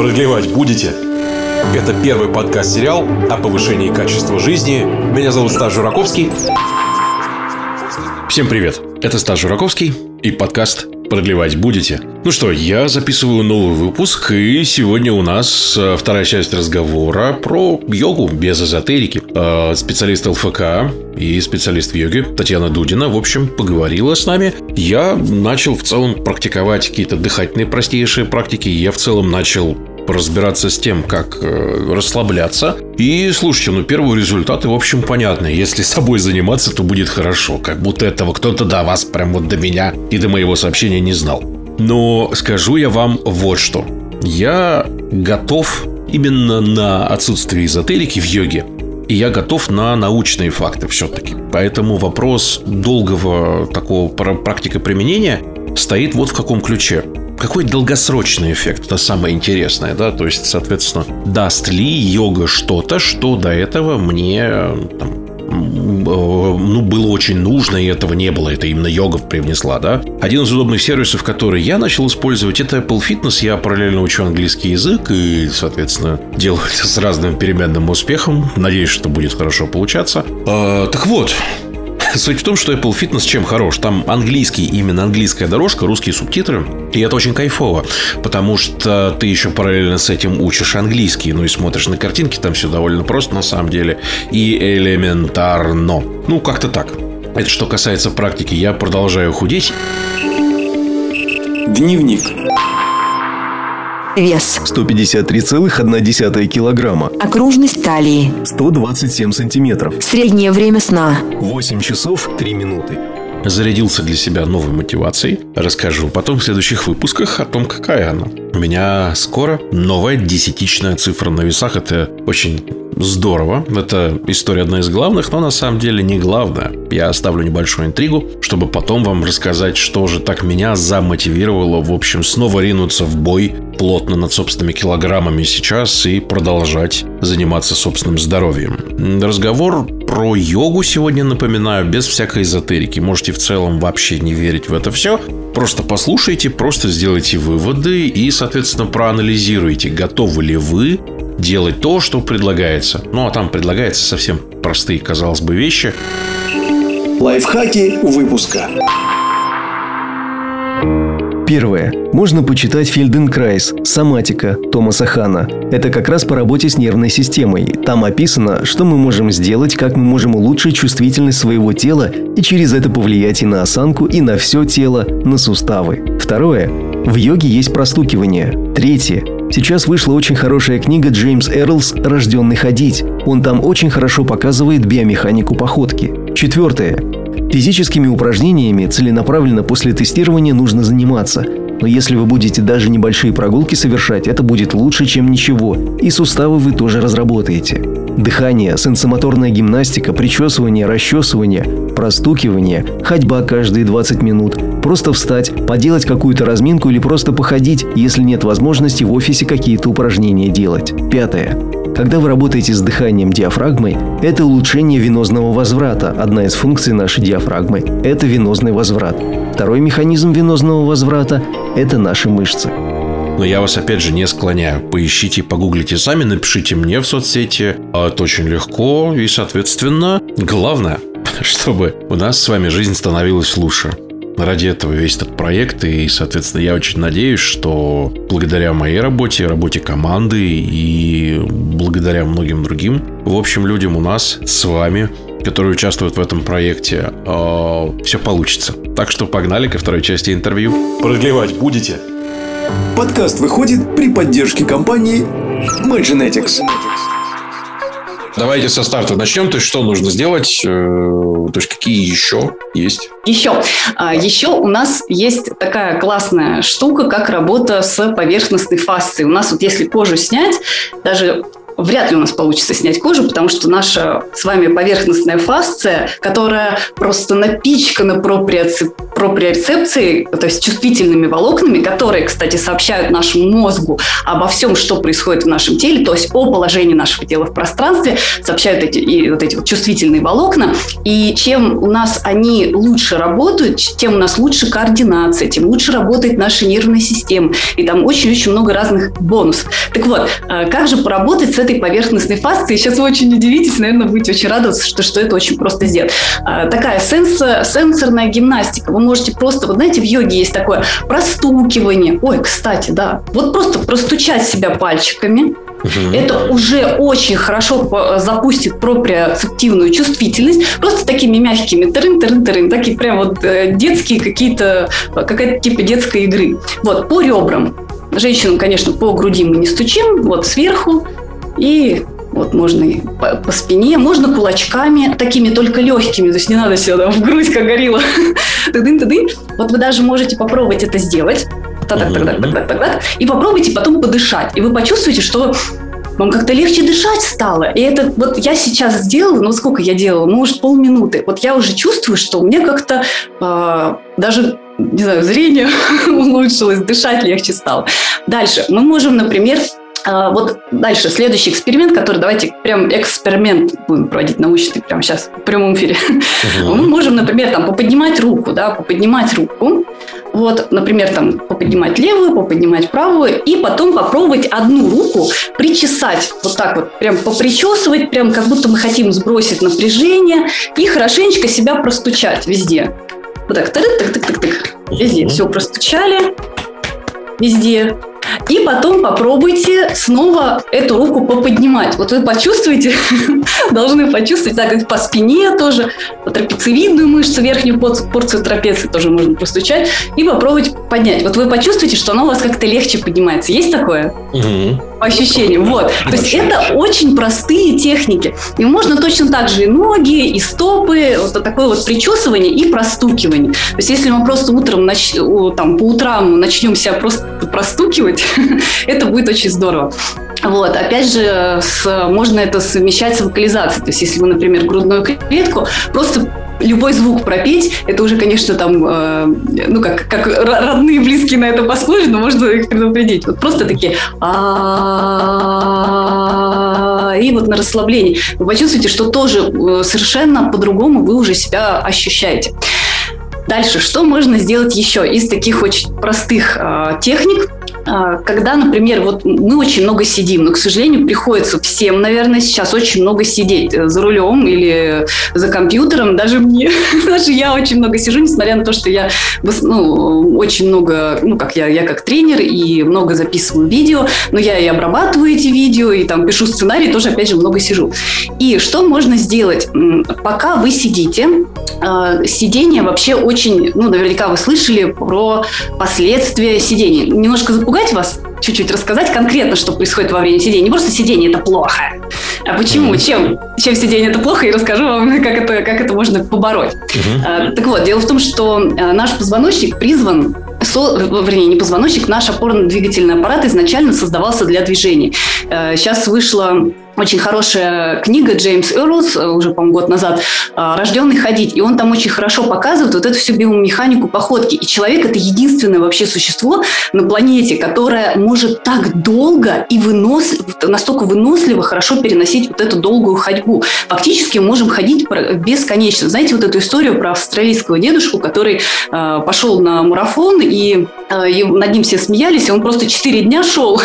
Продлевать будете? Это первый подкаст-сериал о повышении качества жизни. Меня зовут Стас Жураковский. Всем привет! Это Стас Жураковский и подкаст продлевать будете? Ну что, я записываю новый выпуск, и сегодня у нас э, вторая часть разговора про йогу без эзотерики. Э, специалист ЛФК и специалист в йоге Татьяна Дудина, в общем, поговорила с нами. Я начал в целом практиковать какие-то дыхательные простейшие практики. Я в целом начал разбираться с тем, как э, расслабляться. И слушайте, ну первые результаты, в общем, понятны. Если собой заниматься, то будет хорошо. Как будто этого кто-то до вас, прям вот до меня и до моего сообщения не знал. Но скажу я вам вот что. Я готов именно на отсутствие эзотерики в йоге и я готов на научные факты все-таки. Поэтому вопрос долгого такого практика применения стоит вот в каком ключе какой долгосрочный эффект? Это самое интересное, да? То есть, соответственно, даст ли йога что-то, что до этого мне там, ну, было очень нужно, и этого не было. Это именно йога привнесла, да. Один из удобных сервисов, который я начал использовать, это Apple Fitness. Я параллельно учу английский язык и, соответственно, делаю это с разным переменным успехом. Надеюсь, что будет хорошо получаться. А, так вот, Суть в том, что Apple Fitness чем хорош? Там английский, именно английская дорожка, русские субтитры. И это очень кайфово, потому что ты еще параллельно с этим учишь английский, ну и смотришь на картинки, там все довольно просто на самом деле. И элементарно. Ну, как-то так. Это что касается практики. Я продолжаю худеть. Дневник. Вес. 153,1 килограмма. Окружность талии. 127 сантиметров. Среднее время сна. 8 часов 3 минуты. Зарядился для себя новой мотивацией. Расскажу потом в следующих выпусках о том, какая она. У меня скоро новая десятичная цифра на весах. Это очень здорово. Это история одна из главных, но на самом деле не главная. Я оставлю небольшую интригу, чтобы потом вам рассказать, что же так меня замотивировало, в общем, снова ринуться в бой плотно над собственными килограммами сейчас и продолжать заниматься собственным здоровьем. Разговор про йогу сегодня напоминаю, без всякой эзотерики. Можете в целом вообще не верить в это все. Просто послушайте, просто сделайте выводы и, соответственно, проанализируйте, готовы ли вы делать то, что предлагается. Ну, а там предлагается совсем простые, казалось бы, вещи. Лайфхаки выпуска. Первое. Можно почитать Фельденкрайс «Соматика» Томаса Хана. Это как раз по работе с нервной системой. Там описано, что мы можем сделать, как мы можем улучшить чувствительность своего тела и через это повлиять и на осанку, и на все тело, на суставы. Второе. В йоге есть простукивание. Третье. Сейчас вышла очень хорошая книга Джеймс Эрлс «Рожденный ходить». Он там очень хорошо показывает биомеханику походки. Четвертое. Физическими упражнениями целенаправленно после тестирования нужно заниматься. Но если вы будете даже небольшие прогулки совершать, это будет лучше, чем ничего. И суставы вы тоже разработаете. Дыхание, сенсомоторная гимнастика, причесывание, расчесывание, простукивание, ходьба каждые 20 минут, просто встать, поделать какую-то разминку или просто походить, если нет возможности в офисе какие-то упражнения делать. Пятое. Когда вы работаете с дыханием диафрагмой, это улучшение венозного возврата. Одна из функций нашей диафрагмы – это венозный возврат. Второй механизм венозного возврата – это наши мышцы. Но я вас опять же не склоняю. Поищите, погуглите сами, напишите мне в соцсети. А это очень легко и, соответственно, главное, чтобы у нас с вами жизнь становилась лучше. Ради этого весь этот проект, и, соответственно, я очень надеюсь, что благодаря моей работе, работе команды и благодаря многим другим, в общем, людям у нас с вами которые участвуют в этом проекте, э, все получится. Так что погнали ко второй части интервью. Продлевать будете? Подкаст выходит при поддержке компании MyGenetics. Давайте со старта начнем. То есть, что нужно сделать? Э, то есть, какие еще есть? Еще. А, еще у нас есть такая классная штука, как работа с поверхностной фасцией. У нас вот если кожу снять, даже вряд ли у нас получится снять кожу, потому что наша с вами поверхностная фасция, которая просто напичкана проприорецепцией, то есть чувствительными волокнами, которые, кстати, сообщают нашему мозгу обо всем, что происходит в нашем теле, то есть о положении нашего тела в пространстве, сообщают эти, и вот эти вот чувствительные волокна. И чем у нас они лучше работают, тем у нас лучше координация, тем лучше работает наша нервная система. И там очень-очень много разных бонусов. Так вот, э, как же поработать с этой поверхностной фасцией? Сейчас вы очень удивитесь, наверное, будете очень радоваться, что, что это очень просто сделать. Э, такая сенсор, сенсорная гимнастика. Вы можете просто, вот знаете, в йоге есть такое простукивание. Ой, кстати, да. Вот просто простучать себя пальчиками, Угу. Это уже очень хорошо запустит проприоцептивную чувствительность. Просто такими мягкими тырын тырын тырын такие прям вот э, детские какие-то, какая-то типа детской игры. Вот, по ребрам. Женщинам, конечно, по груди мы не стучим, вот сверху. И вот можно и по, по спине, можно кулачками, такими только легкими, то есть не надо сюда в грудь, как горилла. Тыдын-тыдын. Вот вы даже можете попробовать это сделать так, так, так, так, так, так, так, и попробуйте потом подышать. И вы почувствуете, что вам как-то легче дышать стало. И это вот я сейчас сделала, ну сколько я делала, может полминуты. Вот я уже чувствую, что мне как-то э, даже не знаю, зрение улучшилось, дышать легче стало. Дальше мы можем, например, вот дальше, следующий эксперимент, который давайте прям эксперимент будем проводить научный прямо сейчас в прямом эфире. Угу. Мы можем, например, там поподнимать руку, да, поподнимать руку, вот, например, там поподнимать левую, поподнимать правую, и потом попробовать одну руку причесать, вот так вот, прям попричесывать, прям как будто мы хотим сбросить напряжение, и хорошенечко себя простучать везде. Вот так, так, так, так, так, так, везде. Все простучали, везде. И потом попробуйте снова эту руку поподнимать. Вот вы почувствуете, должны почувствовать, так как по спине тоже, по трапециевидную мышцу, верхнюю порцию трапеции тоже можно постучать, и попробовать поднять. Вот вы почувствуете, что она у вас как-то легче поднимается. Есть такое? Угу. По ощущениям. Вот. То есть это очень простые техники. И можно точно так же и ноги, и стопы, вот такое вот причесывание и простукивание. То есть если мы просто утром, нач... там, по утрам начнем себя просто простукивать, это будет очень здорово. Вот, опять же, с, можно это совмещать с вокализацией. То есть, если вы, например, грудную клетку, просто любой звук пропеть, это уже, конечно, там, э, ну, как, как родные, близкие на это похожи, но можно их предупредить. Вот просто такие и вот на расслаблении. Вы почувствуете, что тоже э, совершенно по-другому вы уже себя ощущаете. Дальше, что можно сделать еще из таких очень простых э, техник? А, когда, например, вот мы очень много сидим, но, к сожалению, приходится всем, наверное, сейчас очень много сидеть э, за рулем или за компьютером, даже мне, даже я очень много сижу, несмотря на то, что я ну, очень много, ну, как я, я как тренер и много записываю видео, но я и обрабатываю эти видео, и там пишу сценарий, тоже, опять же, много сижу. И что можно сделать? Пока вы сидите, а, сидение вообще очень, ну, наверняка вы слышали про последствия сидения. Немножко запугать вас, чуть-чуть рассказать конкретно, что происходит во время сидения. Не просто сидение – это плохо. А почему? Чем? Чем сидение – это плохо? И расскажу вам, как это, как это можно побороть. Uh-huh. Так вот, дело в том, что а, наш позвоночник призван со, вернее, не позвоночник, наш опорно-двигательный аппарат изначально создавался для движений. Сейчас э, вышла очень хорошая книга Джеймс Эрлс, э, уже, по-моему, год назад, э, «Рожденный ходить». И он там очень хорошо показывает вот эту всю биомеханику походки. И человек – это единственное вообще существо на планете, которое может так долго и вынос, настолько выносливо хорошо переносить вот эту долгую ходьбу. Фактически мы можем ходить бесконечно. Знаете вот эту историю про австралийского дедушку, который э, пошел на марафон, и, и над ним все смеялись, и он просто 4 дня шел.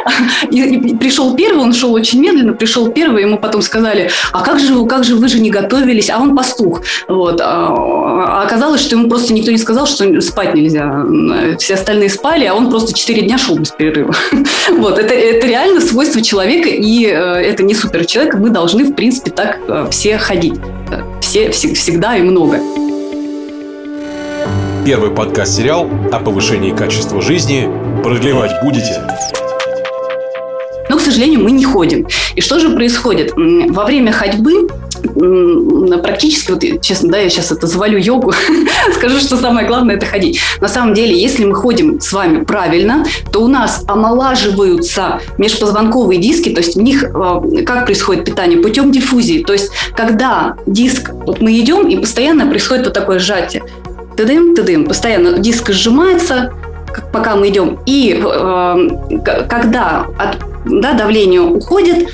и пришел первый, он шел очень медленно, пришел первый, ему потом сказали, а как же, как же вы же не готовились, а он пастух. Вот. А, а оказалось, что ему просто никто не сказал, что спать нельзя. Все остальные спали, а он просто 4 дня шел без перерыва. Вот. Это, это реально свойство человека, и э, это не супер человек. Мы должны, в принципе, так э, все ходить. Все, всегда и много. Первый подкаст-сериал о повышении качества жизни продлевать будете к сожалению, мы не ходим. И что же происходит? Во время ходьбы практически, вот честно, да, я сейчас это завалю йогу, скажу, что самое главное – это ходить. На самом деле, если мы ходим с вами правильно, то у нас омолаживаются межпозвонковые диски, то есть в них э, как происходит питание? Путем диффузии. То есть когда диск, вот мы идем, и постоянно происходит вот такое сжатие. Тыдым, тыдым. Постоянно диск сжимается, пока мы идем. И э, когда от, да, давление уходит,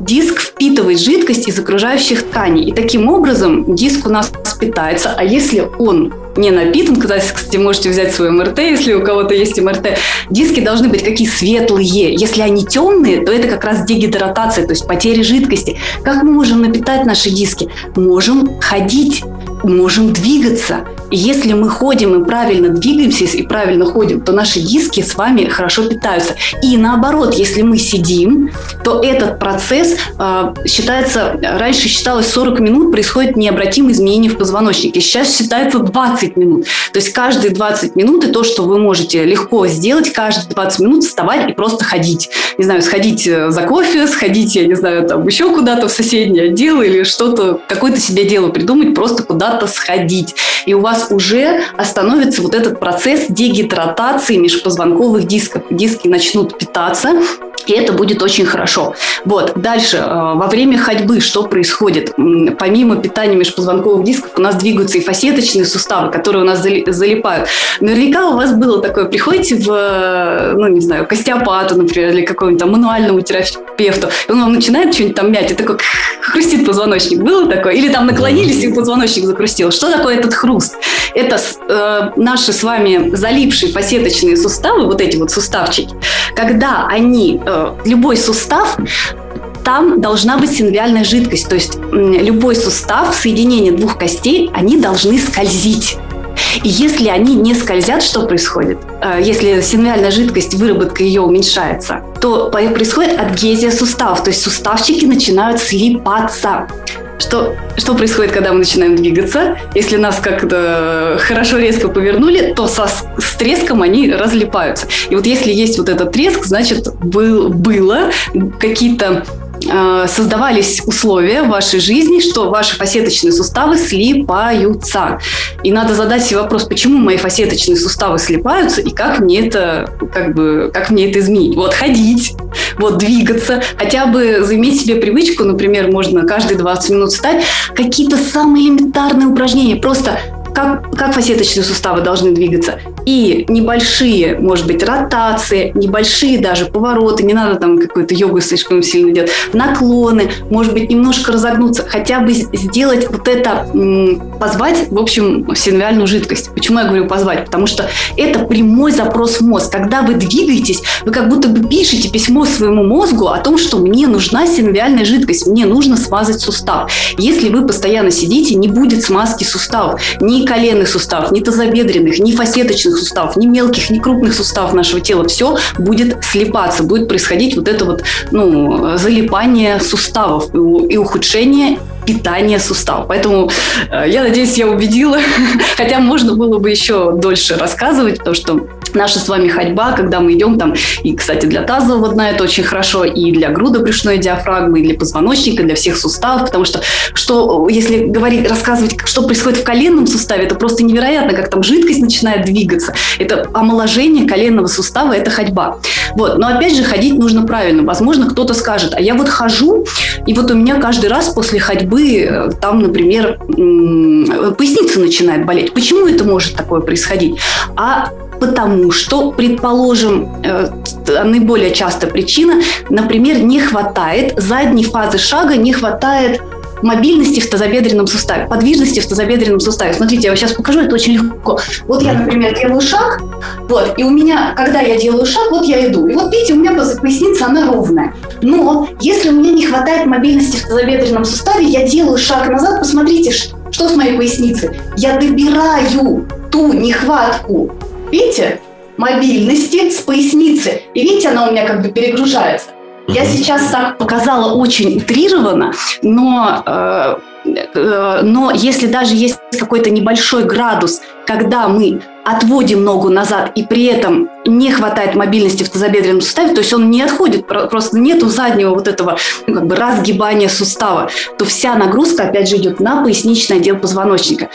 диск впитывает жидкость из окружающих тканей. И таким образом диск у нас питается. А если он не напитан, кстати, можете взять свой МРТ, если у кого-то есть МРТ, диски должны быть какие светлые. Если они темные, то это как раз дегидратация, то есть потеря жидкости. Как мы можем напитать наши диски? Можем ходить, можем двигаться. Если мы ходим и правильно двигаемся, и правильно ходим, то наши диски с вами хорошо питаются. И наоборот, если мы сидим, то этот процесс э, считается, раньше считалось 40 минут, происходит необратимые изменения в позвоночнике. Сейчас считается 20 минут. То есть каждые 20 минут и то, что вы можете легко сделать, каждые 20 минут вставать и просто ходить. Не знаю, сходить э, за кофе, сходить, я не знаю, там еще куда-то в соседнее отдел или что-то, какое-то себе дело придумать, просто куда-то сходить. И у вас уже остановится вот этот процесс дегидратации межпозвонковых дисков. Диски начнут питаться, и это будет очень хорошо. Вот, дальше, э, во время ходьбы что происходит? Помимо питания межпозвонковых дисков у нас двигаются и фасеточные суставы, которые у нас залипают. Наверняка у вас было такое, приходите в, э, ну, не знаю, к остеопату, например, или какому-нибудь там мануальному терапевту, и он вам начинает что-нибудь там мять, и такой хрустит позвоночник. Было такое? Или там наклонились, и позвоночник закрустил. Что такое этот хруст? Это э, наши с вами залипшие фасеточные суставы, вот эти вот суставчики, когда они, э, любой сустав там должна быть синовиальная жидкость. То есть любой сустав, соединение двух костей, они должны скользить. И если они не скользят, что происходит? Э, если синовиальная жидкость, выработка ее уменьшается, то происходит адгезия суставов, то есть суставчики начинают слипаться. Что, что происходит, когда мы начинаем двигаться? Если нас как-то хорошо резко повернули, то со, с треском они разлипаются. И вот если есть вот этот треск, значит, был, было какие-то создавались условия в вашей жизни, что ваши фасеточные суставы слипаются. И надо задать себе вопрос, почему мои фасеточные суставы слипаются и как мне это, как бы, как мне это изменить. Вот ходить, вот двигаться, хотя бы заиметь себе привычку, например, можно каждые 20 минут встать, какие-то самые элементарные упражнения, просто как, как фасеточные суставы должны двигаться. И небольшие, может быть, ротации, небольшие даже повороты, не надо там какую-то йогу слишком сильно делать, наклоны, может быть, немножко разогнуться, хотя бы сделать вот это, позвать, в общем, синовиальную жидкость. Почему я говорю позвать? Потому что это прямой запрос в мозг. Когда вы двигаетесь, вы как будто бы пишете письмо своему мозгу о том, что мне нужна синовиальная жидкость, мне нужно смазать сустав. Если вы постоянно сидите, не будет смазки суставов. Ни коленных суставов, ни тазобедренных, ни фасеточных суставов, ни мелких, ни крупных суставов нашего тела. Все будет слипаться, будет происходить вот это вот ну, залипание суставов и ухудшение питания суставов. Поэтому э, я надеюсь, я убедила. Хотя можно было бы еще дольше рассказывать, потому что наша с вами ходьба, когда мы идем там, и, кстати, для тазового дна это очень хорошо, и для груда брюшной диафрагмы, и для позвоночника, для всех суставов, потому что, что если говорить, рассказывать, что происходит в коленном суставе, это просто невероятно, как там жидкость начинает двигаться. Это омоложение коленного сустава, это ходьба. Вот. Но опять же, ходить нужно правильно. Возможно, кто-то скажет, а я вот хожу, и вот у меня каждый раз после ходьбы э, там, например, поясница начинает болеть. Почему это может такое происходить? А Потому что, предположим, э, наиболее частая причина, например, не хватает задней фазы шага, не хватает мобильности в тазобедренном суставе, подвижности в тазобедренном суставе. Смотрите, я вам сейчас покажу, это очень легко. Вот я, например, делаю шаг, вот, и у меня, когда я делаю шаг, вот я иду. И вот видите, у меня поясница, она ровная. Но если у меня не хватает мобильности в тазобедренном суставе, я делаю шаг назад, посмотрите, что с моей поясницей. Я добираю ту нехватку видите, мобильности с поясницы. И видите, она у меня как бы перегружается. Я сейчас так показала очень утрированно, но э, э, но если даже есть какой-то небольшой градус, когда мы отводим ногу назад и при этом не хватает мобильности в тазобедренном суставе, то есть он не отходит, просто нету заднего вот этого ну, как бы разгибания сустава, то вся нагрузка опять же идет на поясничный отдел позвоночника.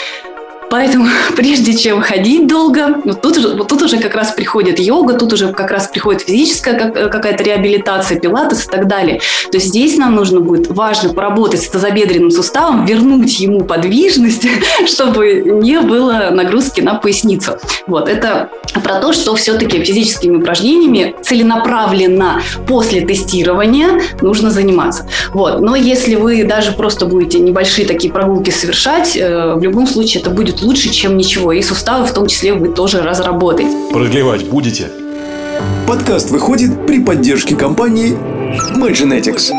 Поэтому прежде чем ходить долго, вот тут, вот тут уже как раз приходит йога, тут уже как раз приходит физическая э, какая-то реабилитация, пилатес и так далее. То есть здесь нам нужно будет, важно поработать с тазобедренным суставом, вернуть ему подвижность, чтобы не было нагрузки на поясницу. Вот, это про то, что все-таки физическими упражнениями целенаправленно после тестирования нужно заниматься. Вот. Но если вы даже просто будете небольшие такие прогулки совершать, э, в любом случае это будет лучше, чем ничего. И суставы в том числе вы тоже разработаете. Продлевать будете? Подкаст выходит при поддержке компании Mygenetics.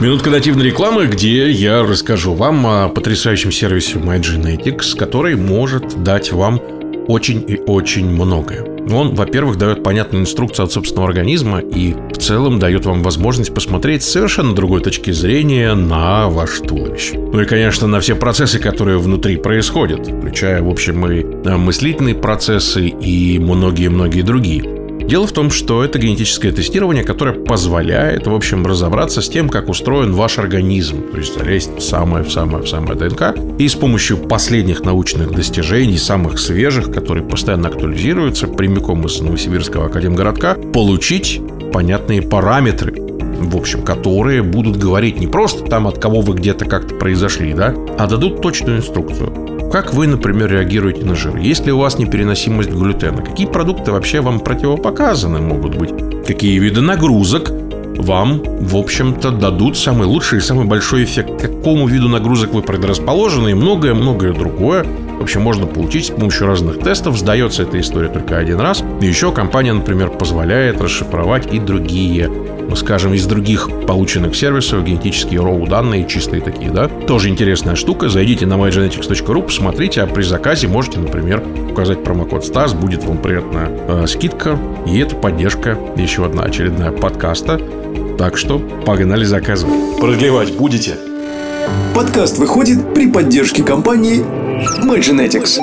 Минутка нативной рекламы, где я расскажу вам о потрясающем сервисе MyGenetics, который может дать вам очень и очень многое. Он, во-первых, дает понятную инструкцию от собственного организма и в целом дает вам возможность посмотреть с совершенно другой точки зрения на ваш туловище. Ну и, конечно, на все процессы, которые внутри происходят, включая, в общем, и э, мыслительные процессы и многие-многие другие. Дело в том, что это генетическое тестирование, которое позволяет, в общем, разобраться с тем, как устроен ваш организм, то есть залезть в самое, в самое, в самое ДНК, и с помощью последних научных достижений, самых свежих, которые постоянно актуализируются, прямиком из Новосибирского академгородка, получить понятные параметры, в общем, которые будут говорить не просто там, от кого вы где-то как-то произошли, да, а дадут точную инструкцию. Как вы, например, реагируете на жир? Есть ли у вас непереносимость глютена? Какие продукты вообще вам противопоказаны могут быть? Какие виды нагрузок вам, в общем-то, дадут самый лучший и самый большой эффект. К какому виду нагрузок вы предрасположены и многое-многое другое. В общем, можно получить с помощью разных тестов. Сдается эта история только один раз. И еще компания, например, позволяет расшифровать и другие скажем, из других полученных сервисов, генетические роу данные, чистые такие, да. Тоже интересная штука. Зайдите на mygenetics.ru, посмотрите, а при заказе можете, например, указать промокод STAS, будет вам приятная э, скидка. И это поддержка, еще одна очередная подкаста. Так что погнали заказывать. Продлевать будете? Подкаст выходит при поддержке компании MyGenetics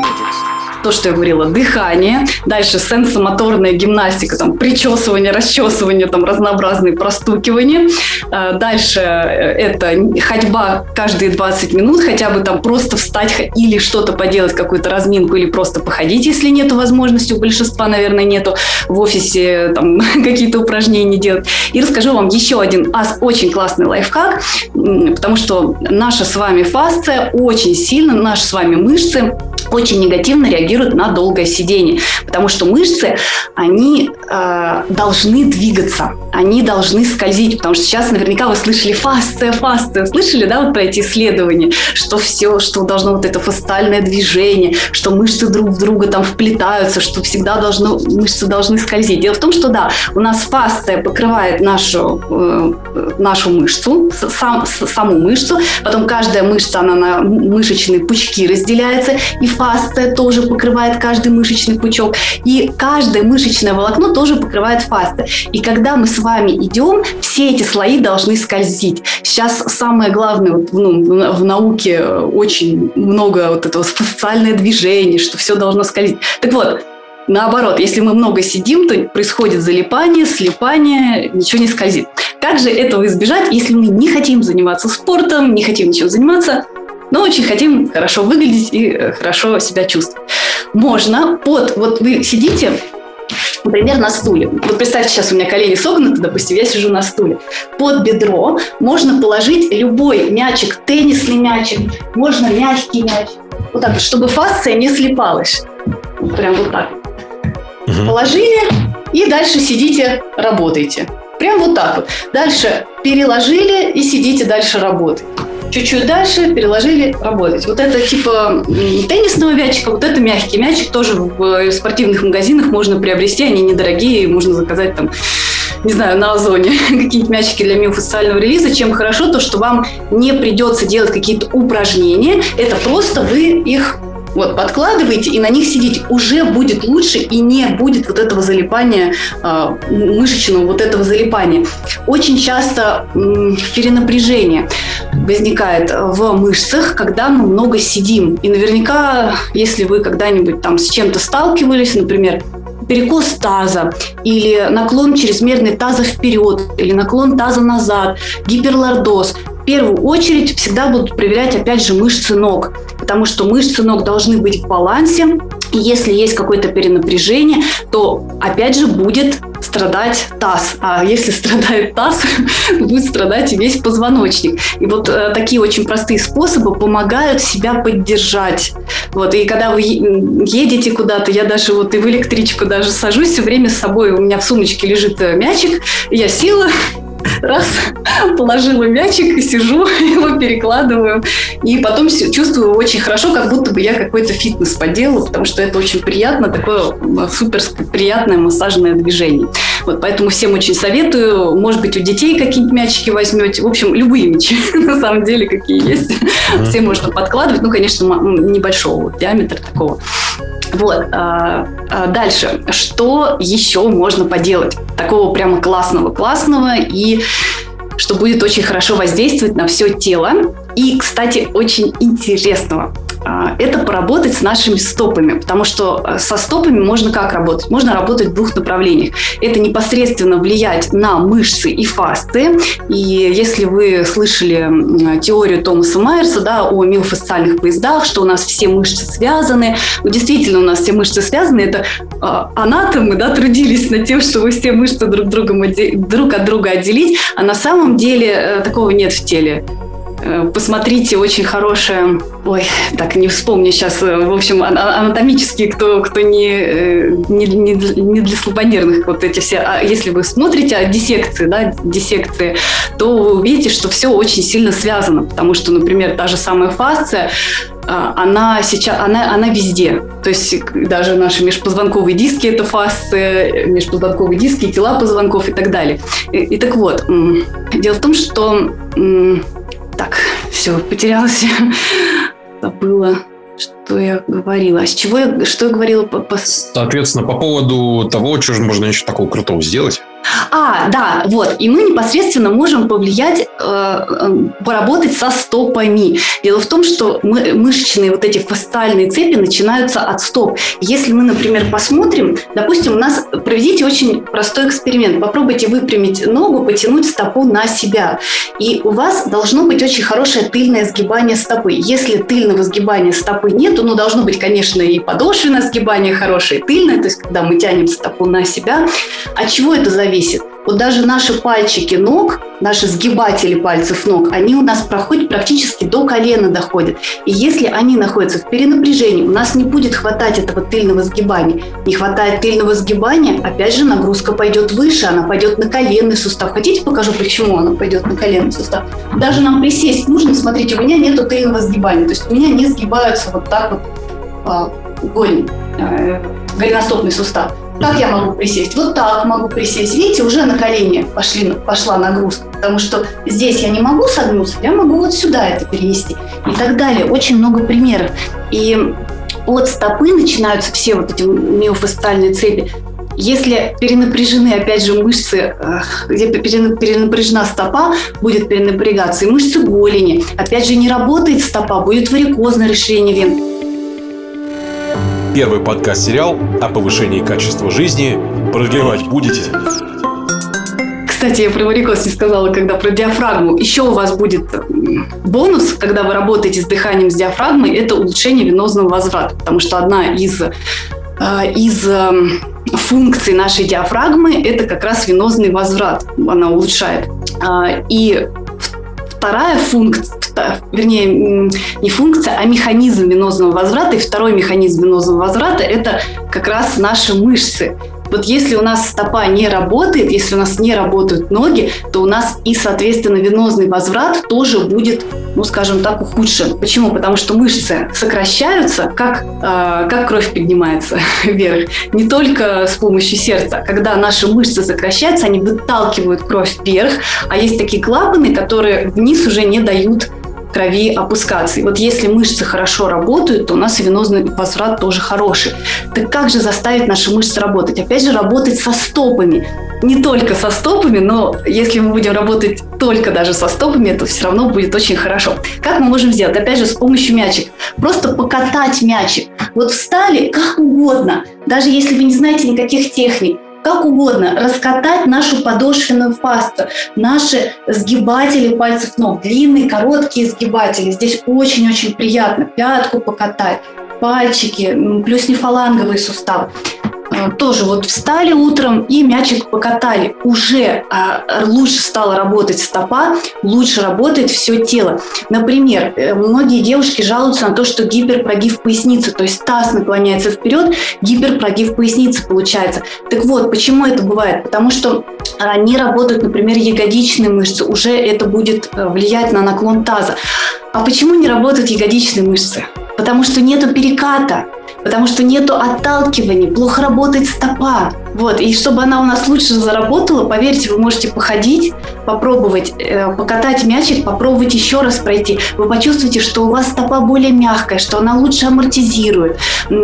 то, что я говорила, дыхание, дальше сенсомоторная гимнастика, там, причесывание, расчесывание, там, разнообразные простукивания. А, дальше э, это ходьба каждые 20 минут, хотя бы там просто встать или что-то поделать, какую-то разминку, или просто походить, если нету возможности, у большинства, наверное, нету в офисе там какие-то упражнения делать. И расскажу вам еще один очень классный лайфхак, потому что наша с вами фасция очень сильно, наши с вами мышцы очень негативно реагируют на долгое сидение, потому что мышцы, они э, должны двигаться, они должны скользить, потому что сейчас наверняка вы слышали фасция, фасция, слышали, да, вот про эти исследования, что все, что должно вот это фастальное движение, что мышцы друг в друга там вплетаются, что всегда должно, мышцы должны скользить. Дело в том, что да, у нас фасция покрывает нашу, э, нашу мышцу, сам, саму мышцу, потом каждая мышца, она на мышечные пучки разделяется, и фасция тоже покрывает каждый мышечный пучок, и каждое мышечное волокно тоже покрывает фасция. И когда мы с вами идем, все эти слои должны скользить. Сейчас самое главное вот, ну, в науке очень много вот этого социальное движение, что все должно скользить. Так вот, Наоборот, если мы много сидим, то происходит залипание, слепание, ничего не скользит. Как же этого избежать, если мы не хотим заниматься спортом, не хотим ничего заниматься? Но очень хотим хорошо выглядеть и э, хорошо себя чувствовать. Можно под, вот вы сидите, например, на стуле. Вот представьте, сейчас у меня колени согнуты, допустим, я сижу на стуле. Под бедро можно положить любой мячик, теннисный мячик, можно мягкий мяч. Вот так, чтобы фасция не слепалась. Прям вот так. Угу. Положили и дальше сидите, работаете. Прям вот так вот. Дальше переложили и сидите дальше работаете чуть-чуть дальше переложили работать. Вот это типа теннисного мячика, вот это мягкий мячик тоже в спортивных магазинах можно приобрести, они недорогие, можно заказать там не знаю, на Озоне какие-нибудь мячики для миофасциального релиза. Чем хорошо, то что вам не придется делать какие-то упражнения, это просто вы их вот, подкладываете и на них сидите, уже будет лучше и не будет вот этого залипания, э, мышечного вот этого залипания. Очень часто э, перенапряжение. возникает в мышцах, когда мы много сидим. И наверняка, если вы когда-нибудь там с чем-то сталкивались, например, перекос таза или наклон чрезмерный таза вперед или наклон таза назад, гиперлордоз, в первую очередь всегда будут проверять, опять же, мышцы ног, потому что мышцы ног должны быть в балансе, и если есть какое-то перенапряжение, то опять же будет страдать таз. А если страдает таз, будет страдать и весь позвоночник. И вот э, такие очень простые способы помогают себя поддержать. Вот, и когда вы едете куда-то, я даже вот и в электричку даже сажусь, все время с собой у меня в сумочке лежит э, мячик, я села, раз, положила мячик и сижу, его перекладываю. И потом чувствую очень хорошо, как будто бы я какой-то фитнес поделала, потому что это очень приятно, такое супер приятное массажное движение. Вот, поэтому всем очень советую. Может быть, у детей какие-нибудь мячики возьмете. В общем, любые мячи, на самом деле, какие есть. Все можно подкладывать. Ну, конечно, небольшого диаметра такого. Вот. А, а дальше. Что еще можно поделать? Такого прямо классного-классного и что будет очень хорошо воздействовать на все тело. И, кстати, очень интересного. А, это поработать с нашими стопами, потому что э, со стопами можно как работать? Можно работать в двух направлениях. Это непосредственно влиять на мышцы и фасты. И если вы слышали теорию Томаса Майерса да, о миофасциальных поездах, что у нас все мышцы связаны, ну, действительно у нас все мышцы связаны, это а, анатомы да, трудились над тем, чтобы все мышцы друг, другом, друг от друга отделить, а на самом деле э, такого нет в теле. Э, посмотрите, очень хорошая, ой, так не вспомню сейчас, э, в общем, анатомические, кто, кто не, э, не, не, не для слабонервных, вот эти все, а если вы смотрите а диссекции, да, диссекции, то вы увидите, что все очень сильно связано, потому что, например, та же самая фасция, она сейчас, она, она везде. То есть даже наши межпозвонковые диски – это фасции, межпозвонковые диски, тела позвонков и так далее. И, и так вот, дело в том, что так, все, потерялась. Забыла, что я говорила. А с чего я, что я говорила? По, по... Соответственно, по поводу того, что же можно еще такого крутого сделать. А, да, вот. И мы непосредственно можем повлиять, э, э, поработать со стопами. Дело в том, что мы, мышечные вот эти фастальные цепи начинаются от стоп. Если мы, например, посмотрим, допустим, у нас проведите очень простой эксперимент. Попробуйте выпрямить ногу, потянуть стопу на себя. И у вас должно быть очень хорошее тыльное сгибание стопы. Если тыльного сгибания стопы нет, ну, должно быть, конечно, и подошвенное сгибание хорошее, и тыльное, то есть когда мы тянем стопу на себя. От чего это зависит? Зависит. Вот даже наши пальчики ног, наши сгибатели пальцев ног, они у нас проходят практически до колена доходят. И если они находятся в перенапряжении, у нас не будет хватать этого тыльного сгибания. Не хватает тыльного сгибания, опять же нагрузка пойдет выше, она пойдет на коленный сустав. Хотите, покажу, почему она пойдет на коленный сустав? Даже нам присесть нужно, смотрите, у меня нет тыльного сгибания. То есть у меня не сгибаются вот так вот а, голень, э, голеностопный сустав. Как я могу присесть? Вот так могу присесть. Видите, уже на колени пошли, пошла нагрузка. Потому что здесь я не могу согнуться, я могу вот сюда это перенести. И так далее. Очень много примеров. И от стопы начинаются все вот эти миофасциальные цепи. Если перенапряжены, опять же, мышцы, где перенапряжена стопа, будет перенапрягаться и мышцы голени. Опять же, не работает стопа, будет варикозное расширение вен Первый подкаст-сериал о повышении качества жизни. Продлевать будете? Кстати, я про варикоз не сказала, когда про диафрагму. Еще у вас будет бонус, когда вы работаете с дыханием с диафрагмой, это улучшение венозного возврата. Потому что одна из, э, из эм, функций нашей диафрагмы – это как раз венозный возврат. Она улучшает. А, и вторая функция, вернее, не функция, а механизм венозного возврата. И второй механизм венозного возврата – это как раз наши мышцы. Вот если у нас стопа не работает, если у нас не работают ноги, то у нас и, соответственно, венозный возврат тоже будет, ну, скажем так, ухудшен. Почему? Потому что мышцы сокращаются, как, э, как кровь поднимается вверх. Не только с помощью сердца. Когда наши мышцы сокращаются, они выталкивают кровь вверх, а есть такие клапаны, которые вниз уже не дают крови опускаться. И вот если мышцы хорошо работают, то у нас венозный возврат тоже хороший. Так как же заставить наши мышцы работать? Опять же, работать со стопами. не только со стопами, но если мы будем работать только даже со стопами, то все равно будет очень хорошо. Как мы можем сделать? Опять же, с помощью мячика. Просто покатать мячик. Вот встали как угодно, даже если вы не знаете никаких техник как угодно, раскатать нашу подошвенную пасту, наши сгибатели пальцев ног, длинные, короткие сгибатели. Здесь очень-очень приятно. Пятку покатать, пальчики, плюс нефаланговый сустав. Э, тоже вот встали утром и мячик покатали. Уже а, лучше стала работать стопа, лучше работает все тело. Например, э, многие девушки жалуются на то, что гиперпрогиб поясницы, то есть таз наклоняется вперед, гиперпрогиб поясницы получается. Так вот, почему это бывает? Потому что не работают, например, ягодичные мышцы, уже это будет э, влиять на наклон таза. А почему не работают ягодичные мышцы? Потому что нету переката потому что нету отталкивания, плохо работает стопа. Вот, и чтобы она у нас лучше заработала, поверьте, вы можете походить, попробовать, э, покатать мячик, попробовать еще раз пройти. Вы почувствуете, что у вас стопа более мягкая, что она лучше амортизирует,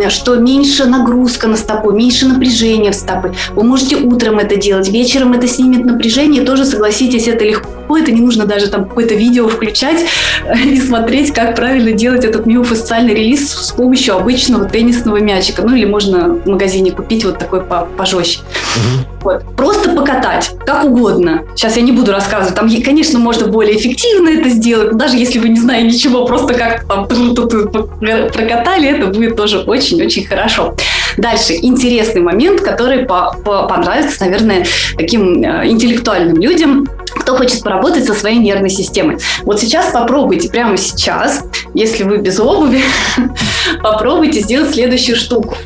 что меньше нагрузка на стопу, меньше напряжения в стопы. Вы можете утром это делать, вечером это снимет напряжение, тоже согласитесь, это легко, это не нужно даже там какое-то видео включать и смотреть, как правильно делать этот миофасциальный релиз с помощью обычного теннисного мячика. Ну или можно в магазине купить вот такой пожестче проще. Угу. Вот. Просто покатать, как угодно. Сейчас я не буду рассказывать. Там, конечно, можно более эффективно это сделать, даже если вы не знаете ничего, просто как там прокатали, это будет тоже очень-очень хорошо. Дальше, интересный момент, который по по понравится, наверное, таким э, интеллектуальным людям, кто хочет поработать со своей нервной системой. Вот сейчас попробуйте, прямо сейчас, если вы без обуви, попробуйте сделать следующую штуку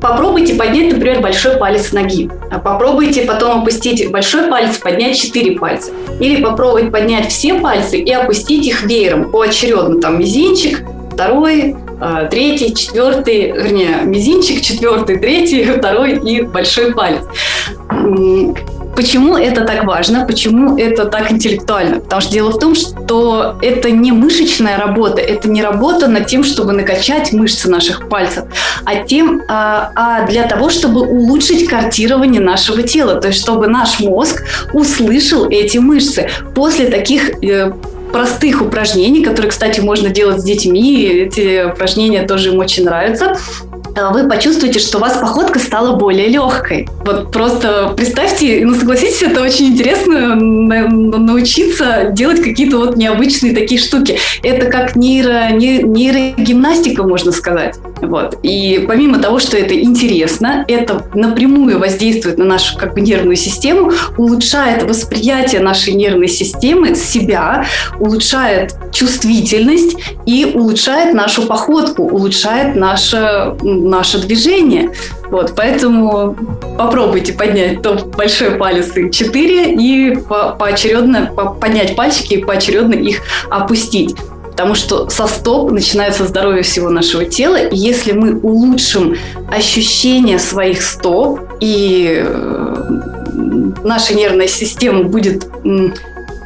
попробуйте поднять, например, большой палец ноги. Попробуйте потом опустить большой палец, поднять 4 пальца. Или попробовать поднять все пальцы и опустить их веером поочередно. Там мизинчик, второй, третий, четвертый, вернее, мизинчик, четвертый, третий, второй и большой палец. Почему это так важно? Почему это так интеллектуально? Потому что дело в том, что это не мышечная работа, это не работа над тем, чтобы накачать мышцы наших пальцев, а, тем, а, а для того, чтобы улучшить картирование нашего тела, то есть чтобы наш мозг услышал эти мышцы. После таких э, простых упражнений, которые, кстати, можно делать с детьми. Эти упражнения тоже им очень нравятся. Э, вы почувствуете, что у вас походка стала более легкой. Вот просто представьте, ну согласитесь, это очень интересно научиться делать какие-то вот необычные такие штуки. Это как нейро, нейрогимнастика, можно сказать. Вот. И помимо того, что это интересно, это напрямую воздействует на нашу как бы, нервную систему, улучшает восприятие нашей нервной системы, себя, улучшает чувствительность и улучшает нашу походку, улучшает наше наше движение. Вот, поэтому попробуйте поднять топ большой палец и 4 и по поочередно по поднять пальчики и поочередно их опустить. Потому что со стоп начинается здоровье всего нашего тела. И если мы улучшим ощущение своих стоп, и э, наша нервная система будет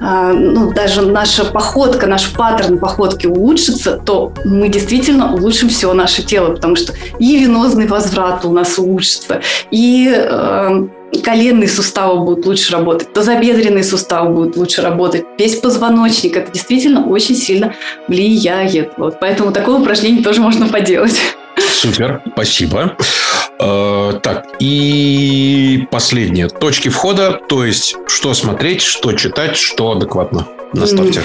а, ну, даже наша походка, наш паттерн походки улучшится, то мы действительно улучшим все наше тело, потому что и венозный возврат у нас улучшится, и э, коленные суставы будут лучше работать, тазобедренные суставы будут лучше работать, весь позвоночник. Это действительно очень сильно влияет. Вот, поэтому такое упражнение тоже можно поделать. Супер, спасибо. Э, так, и последнее. Точки входа, то есть, что смотреть, что читать, что адекватно на старте.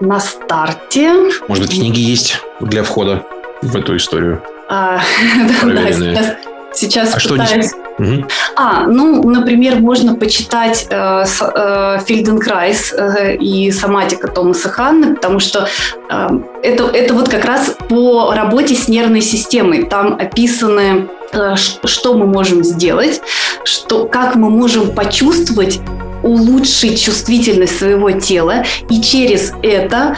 На старте. Может быть, книги есть для входа в эту историю? А, да, сейчас, сейчас а пытаюсь... что А, ну, например, можно почитать э, э, Фельденкрайс э, и соматика Томаса Ханны, потому что э, это, это вот как раз по работе с нервной системой. Там описаны э, что мы можем сделать, что, как мы можем почувствовать улучшить чувствительность своего тела и через это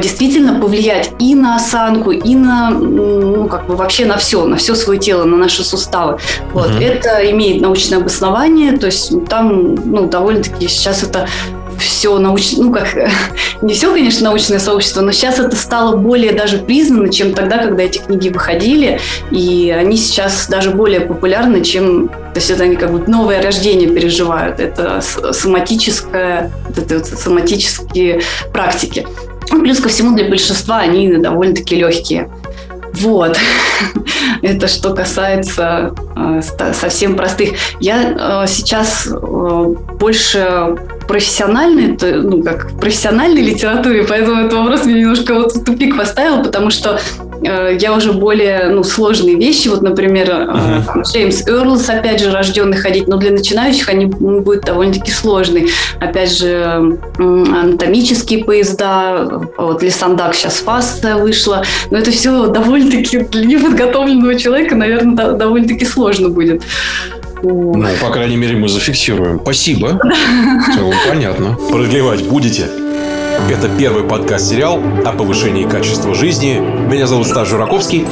действительно повлиять и на осанку, и на, ну, как бы вообще на все, на все свое тело, на наши суставы. Вот. Угу. Это имеет научное обоснование, то есть там, ну, довольно-таки сейчас это все научное, ну как, не все, конечно, научное сообщество, но сейчас это стало более даже признано, чем тогда, когда эти книги выходили, и они сейчас даже более популярны, чем, то есть это они как бы новое рождение переживают, это соматическое, это вот соматические практики. Плюс ко всему для большинства они довольно-таки легкие. Вот. Это что касается э, совсем простых. Я э, сейчас э, больше профессиональной, ну, как в профессиональной литературе, поэтому этот вопрос мне немножко вот в тупик поставил, потому что э, я уже более ну, сложные вещи, вот, например, uh-huh. Джеймс Эрлс, опять же, рожденный ходить, но для начинающих они будут довольно-таки сложные. Опять же, анатомические поезда, вот Лисандак сейчас фаста вышла, но это все довольно-таки для неподготовленного человека, наверное, довольно-таки сложно будет. Ну, по крайней мере, мы зафиксируем. Спасибо. Все понятно. Продлевать будете? Это первый подкаст-сериал о повышении качества жизни. Меня зовут Стас Жураковский.